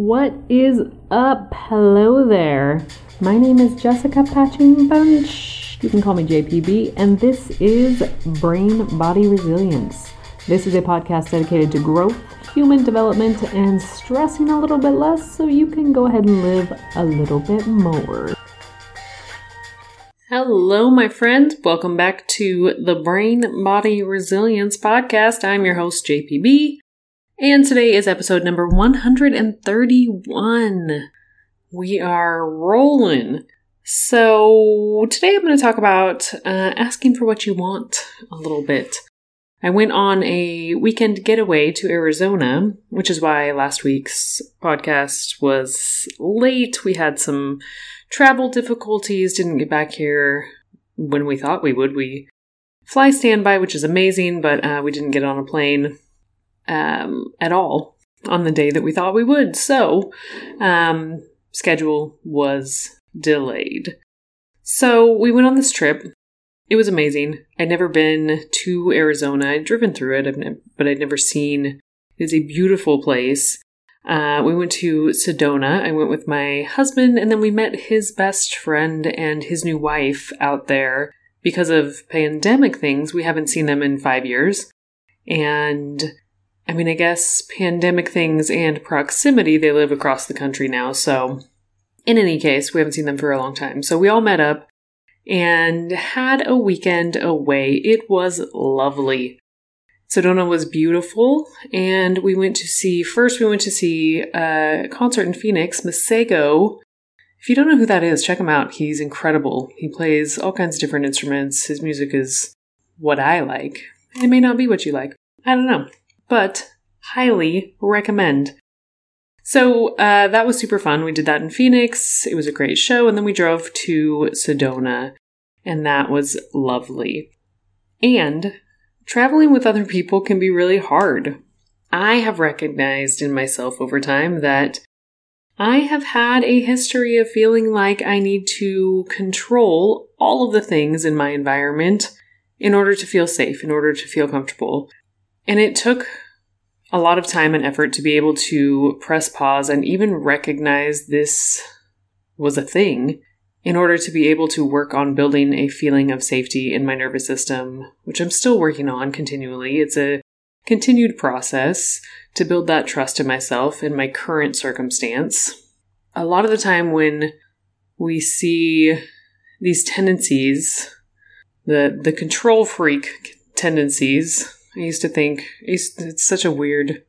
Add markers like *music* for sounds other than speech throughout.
What is up? Hello there. My name is Jessica Patching Bunch. You can call me JPB, and this is Brain Body Resilience. This is a podcast dedicated to growth, human development, and stressing a little bit less so you can go ahead and live a little bit more. Hello, my friends. Welcome back to the Brain Body Resilience podcast. I'm your host, JPB. And today is episode number 131. We are rolling. So, today I'm going to talk about uh, asking for what you want a little bit. I went on a weekend getaway to Arizona, which is why last week's podcast was late. We had some travel difficulties, didn't get back here when we thought we would. We fly standby, which is amazing, but uh, we didn't get on a plane um, at all on the day that we thought we would. So, um, schedule was delayed. So, we went on this trip. It was amazing. I'd never been to Arizona. I'd driven through it, but I'd never seen. It's a beautiful place. Uh, we went to Sedona. I went with my husband, and then we met his best friend and his new wife out there. Because of pandemic things, we haven't seen them in five years. And I mean, I guess pandemic things and proximity, they live across the country now. So, in any case, we haven't seen them for a long time. So, we all met up and had a weekend away. It was lovely. Sedona was beautiful, and we went to see first. We went to see a concert in Phoenix, Masego. If you don't know who that is, check him out. He's incredible. He plays all kinds of different instruments. His music is what I like. It may not be what you like. I don't know but highly recommend. So uh, that was super fun. We did that in Phoenix. It was a great show. And then we drove to Sedona, and that was lovely. And traveling with other people can be really hard. I have recognized in myself over time that I have had a history of feeling like I need to control all of the things in my environment in order to feel safe, in order to feel comfortable. And it took a lot of time and effort to be able to press pause and even recognize this was a thing in order to be able to work on building a feeling of safety in my nervous system, which I'm still working on continually. It's a continued process to build that trust in myself in my current circumstance. A lot of the time when we see these tendencies, the the control freak tendencies I used to think it's such a weird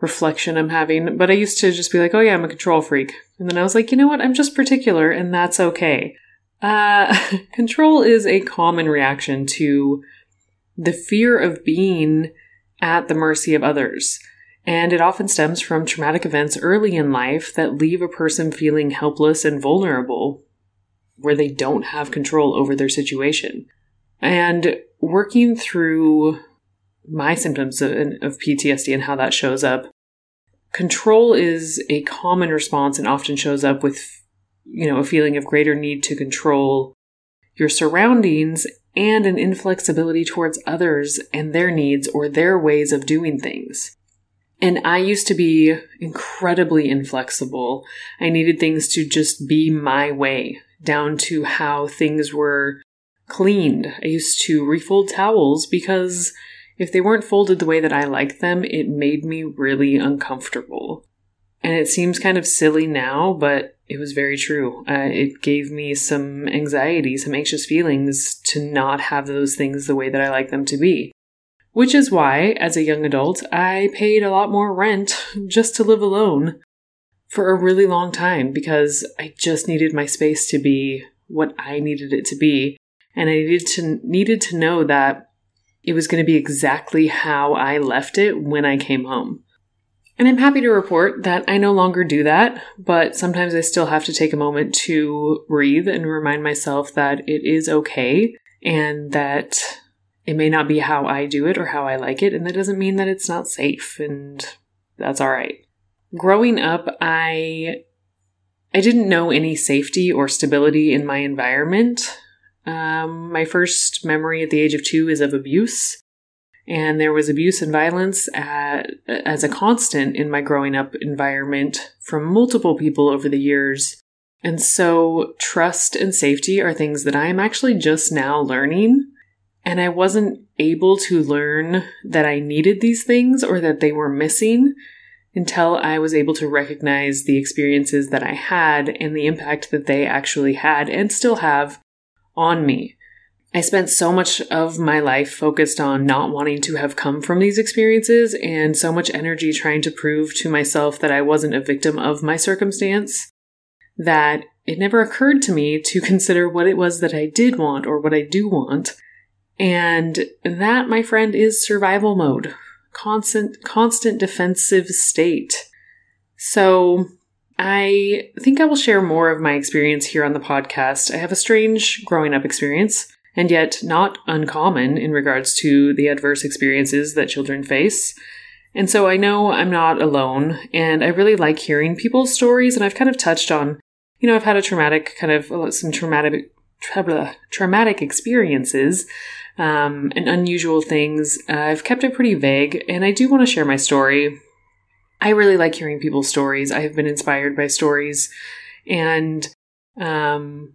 reflection I'm having, but I used to just be like, oh yeah, I'm a control freak. And then I was like, you know what? I'm just particular and that's okay. Uh, *laughs* control is a common reaction to the fear of being at the mercy of others. And it often stems from traumatic events early in life that leave a person feeling helpless and vulnerable, where they don't have control over their situation. And working through my symptoms of, of PTSD and how that shows up. Control is a common response and often shows up with, you know, a feeling of greater need to control your surroundings and an inflexibility towards others and their needs or their ways of doing things. And I used to be incredibly inflexible. I needed things to just be my way, down to how things were cleaned. I used to refold towels because if they weren't folded the way that I like them, it made me really uncomfortable. And it seems kind of silly now, but it was very true. Uh, it gave me some anxiety, some anxious feelings to not have those things the way that I like them to be. Which is why, as a young adult, I paid a lot more rent just to live alone for a really long time because I just needed my space to be what I needed it to be. And I needed to needed to know that it was going to be exactly how I left it when I came home. And I'm happy to report that I no longer do that, but sometimes I still have to take a moment to breathe and remind myself that it is okay and that it may not be how I do it or how I like it, and that doesn't mean that it's not safe, and that's all right. Growing up, I I didn't know any safety or stability in my environment. Um, my first memory at the age of two is of abuse. And there was abuse and violence at, as a constant in my growing up environment from multiple people over the years. And so, trust and safety are things that I am actually just now learning. And I wasn't able to learn that I needed these things or that they were missing until I was able to recognize the experiences that I had and the impact that they actually had and still have on me. I spent so much of my life focused on not wanting to have come from these experiences and so much energy trying to prove to myself that I wasn't a victim of my circumstance that it never occurred to me to consider what it was that I did want or what I do want. And that, my friend, is survival mode constant constant defensive state. So I think I will share more of my experience here on the podcast. I have a strange growing up experience, and yet not uncommon in regards to the adverse experiences that children face. And so I know I'm not alone, and I really like hearing people's stories, and I've kind of touched on, you know, I've had a traumatic kind of some traumatic traumatic experiences um, and unusual things. Uh, I've kept it pretty vague, and I do want to share my story. I really like hearing people's stories. I have been inspired by stories, and um,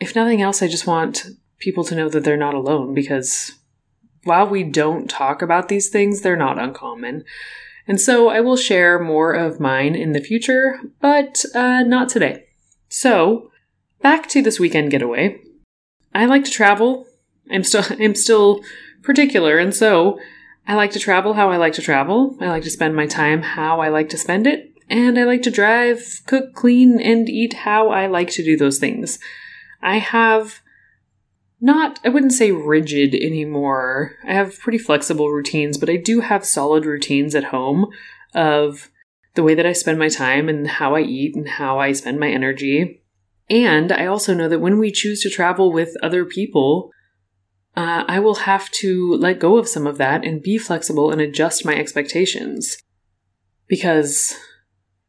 if nothing else, I just want people to know that they're not alone because while we don't talk about these things, they're not uncommon. And so I will share more of mine in the future, but uh, not today. So, back to this weekend getaway. I like to travel I'm still *laughs* I'm still particular, and so I like to travel how I like to travel. I like to spend my time how I like to spend it, and I like to drive, cook, clean, and eat how I like to do those things. I have not I wouldn't say rigid anymore. I have pretty flexible routines, but I do have solid routines at home of the way that I spend my time and how I eat and how I spend my energy. And I also know that when we choose to travel with other people, uh, I will have to let go of some of that and be flexible and adjust my expectations. Because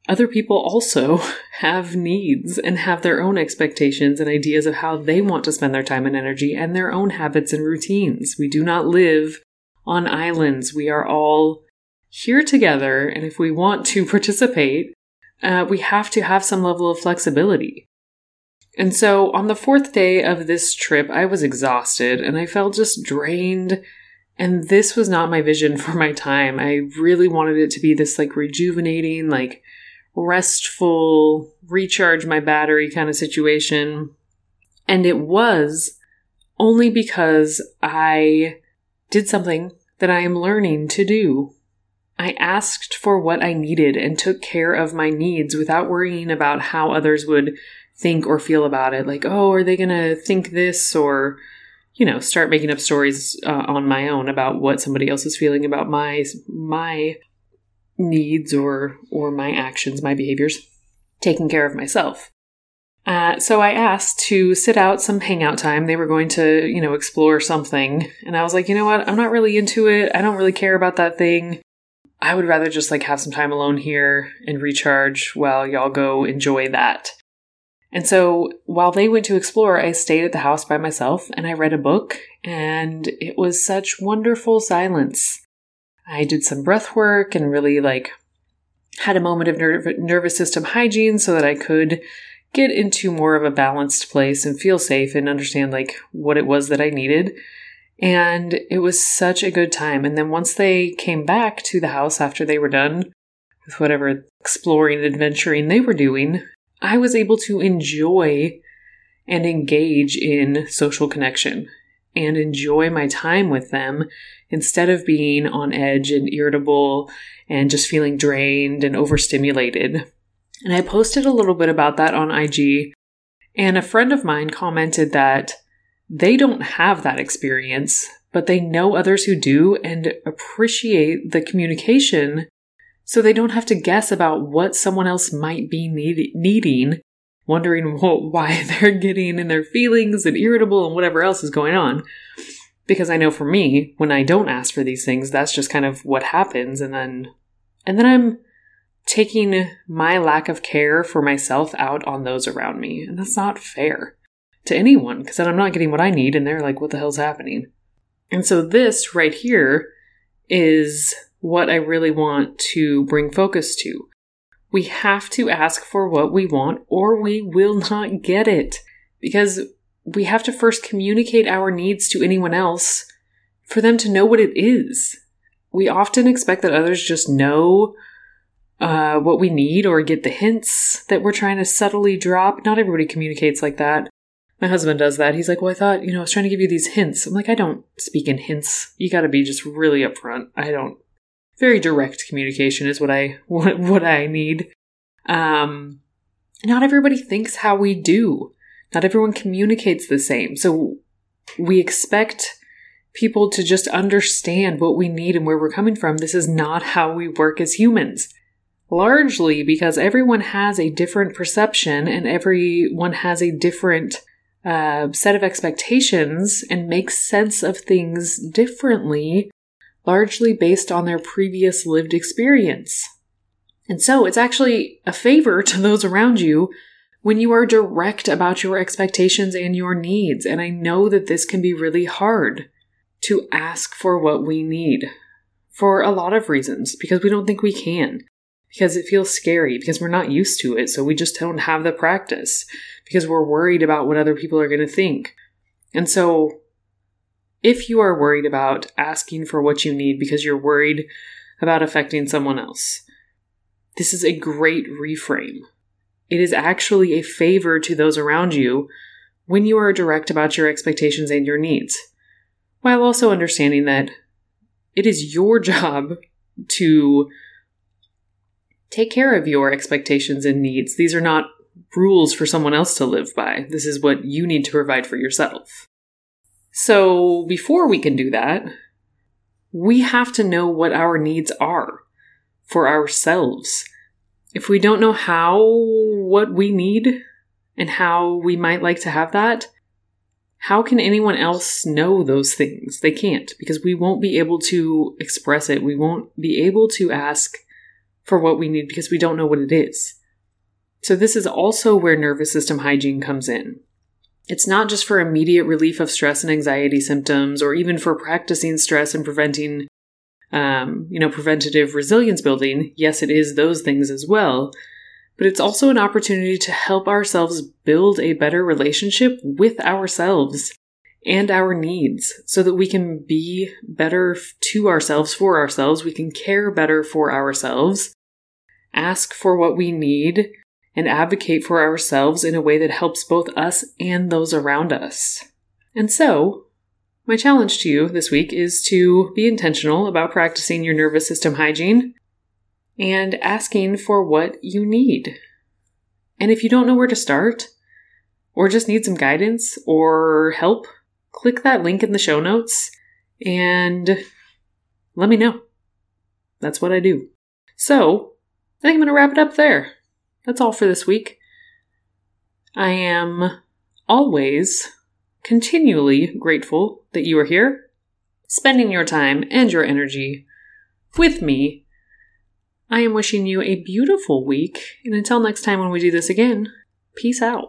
other people also *laughs* have needs and have their own expectations and ideas of how they want to spend their time and energy and their own habits and routines. We do not live on islands. We are all here together, and if we want to *laughs* participate, uh, we have to have some level of flexibility. And so on the fourth day of this trip, I was exhausted and I felt just drained. And this was not my vision for my time. I really wanted it to be this like rejuvenating, like restful, recharge my battery kind of situation. And it was only because I did something that I am learning to do. I asked for what I needed and took care of my needs without worrying about how others would think or feel about it. Like, oh, are they going to think this? Or, you know, start making up stories uh, on my own about what somebody else is feeling about my, my needs or, or my actions, my behaviors, taking care of myself. Uh, so I asked to sit out some hangout time. They were going to, you know, explore something. And I was like, you know what? I'm not really into it. I don't really care about that thing. I would rather just like have some time alone here and recharge while y'all go enjoy that. And so while they went to explore, I stayed at the house by myself and I read a book, and it was such wonderful silence. I did some breath work and really like had a moment of ner- nervous system hygiene so that I could get into more of a balanced place and feel safe and understand like what it was that I needed. And it was such a good time. And then once they came back to the house after they were done with whatever exploring and adventuring they were doing, I was able to enjoy and engage in social connection and enjoy my time with them instead of being on edge and irritable and just feeling drained and overstimulated. And I posted a little bit about that on IG, and a friend of mine commented that they don't have that experience, but they know others who do and appreciate the communication so they don't have to guess about what someone else might be need- needing, wondering what, why *laughs* they're getting in their feelings and irritable and whatever else is going on. Because I know for me, when I don't ask for these things, that's just kind of what happens, and then, and then I'm taking my lack of care for myself out on those around me, and that's not fair to anyone because then I'm not getting what I need, and they're like, "What the hell's happening?" And so this right here is what I really want to bring focus to. We have to ask for what we want or we will not get it because we have to first communicate our needs to anyone else for them to know what it is. We often expect that others just know uh, what we need or get the hints that we're trying to subtly drop. Not everybody communicates like that. My husband does that. He's like, Well, I thought, you know, I was trying to give you these hints. I'm like, I don't speak in hints. You got to be just really upfront. I don't. Very direct communication is what I *laughs* what, what I need. Um, not everybody thinks how we do. Not everyone communicates the same. So we expect people to just understand what we need and where we're coming from. This is not how we work as humans. Largely because everyone has a different perception and everyone has a different uh, set of expectations and makes sense of things differently, largely based on their previous lived experience. And so it's actually a favor *laughs* to those around you when you are direct about your expectations and your needs. And I know that this can be really hard to ask for what we need for a lot of reasons because we don't think we can, because it feels scary, because we're not used to it. So we just don't have the practice because we're worried about what other people are going to think. And so if you are worried about asking for what you need because you're worried about affecting someone else, this is a great reframe. It is actually a favor to those around you when you are direct about your expectations and your needs, while also understanding that it is your *laughs* job to take care of your expectations and needs. These are not rules for someone else to live by. This is what you need to provide for yourself. So, before we can do that, we have to know what our needs are for ourselves. If we don't know how, what we need, and how we might like to have that, how can anyone else know those things? They can't because we won't be able to express it. We won't be able to ask for what we need because we don't know what it is. So, this is also where nervous system hygiene comes in. It's not just for immediate relief of stress and anxiety symptoms or even for practicing stress and preventing um, you know, preventative resilience building, yes, it is those things as well, but it's also an opportunity to help ourselves build a better relationship with ourselves and our needs so that we can be better to ourselves for ourselves. We can care better for ourselves, ask for what we need, and advocate for ourselves in a way that helps both us and those around us. And so, my challenge to you this week is to be intentional about practicing your nervous system hygiene and asking for what you need. And if you don't know where to start, or just need some guidance or help, click that link in the show notes and let me know. That's what I do. So, I think I'm going to wrap it up there. That's all for this week. I am always continually grateful that you are here, spending your time and your energy with me. I am wishing you a beautiful week, and until next time when we do this again, peace out.